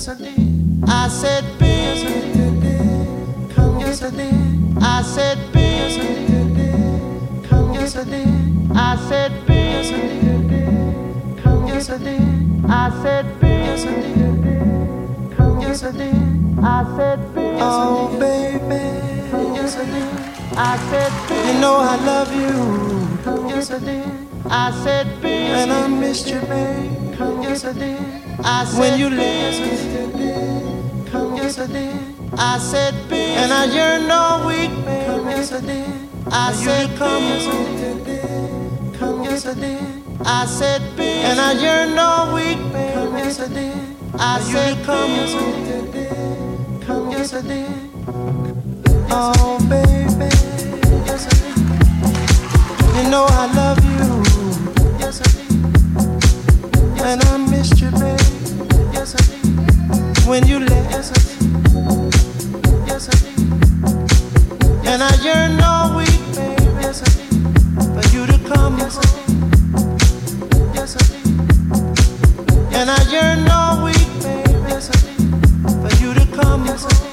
Yes, I did. I said, yes, I did. Come, yes, I did. I said, yes, I did. Come, yes, I did. I said, yes, I did. Come, yes, I did. I said, yes, I did. Come, yes, I did. I said, Oh, baby. Yes, I did. I said, You know I love you. Yes, I did. I said, And I missed you, babe. Yes, I did. I said, When you left. Yes, I did. Come, yes, I did. I said, And I yearned all week, babe. Yes, I did. I said, Come, yes, I did. Come, yes, I did. I said, And I yearned all week, babe. Yes, I did. I said, Come, yes, I did come, yes I did. Oh, baby, yes I did. You know I love you, yes I did. And I missed you, babe, yes I did. When you left, yes I did. Yes I did. And I yearned all week, babe, yes I did. For you to come yes, home, yes I did. And I yearned all week, babe, yes I did for you to come yes, home. Yes,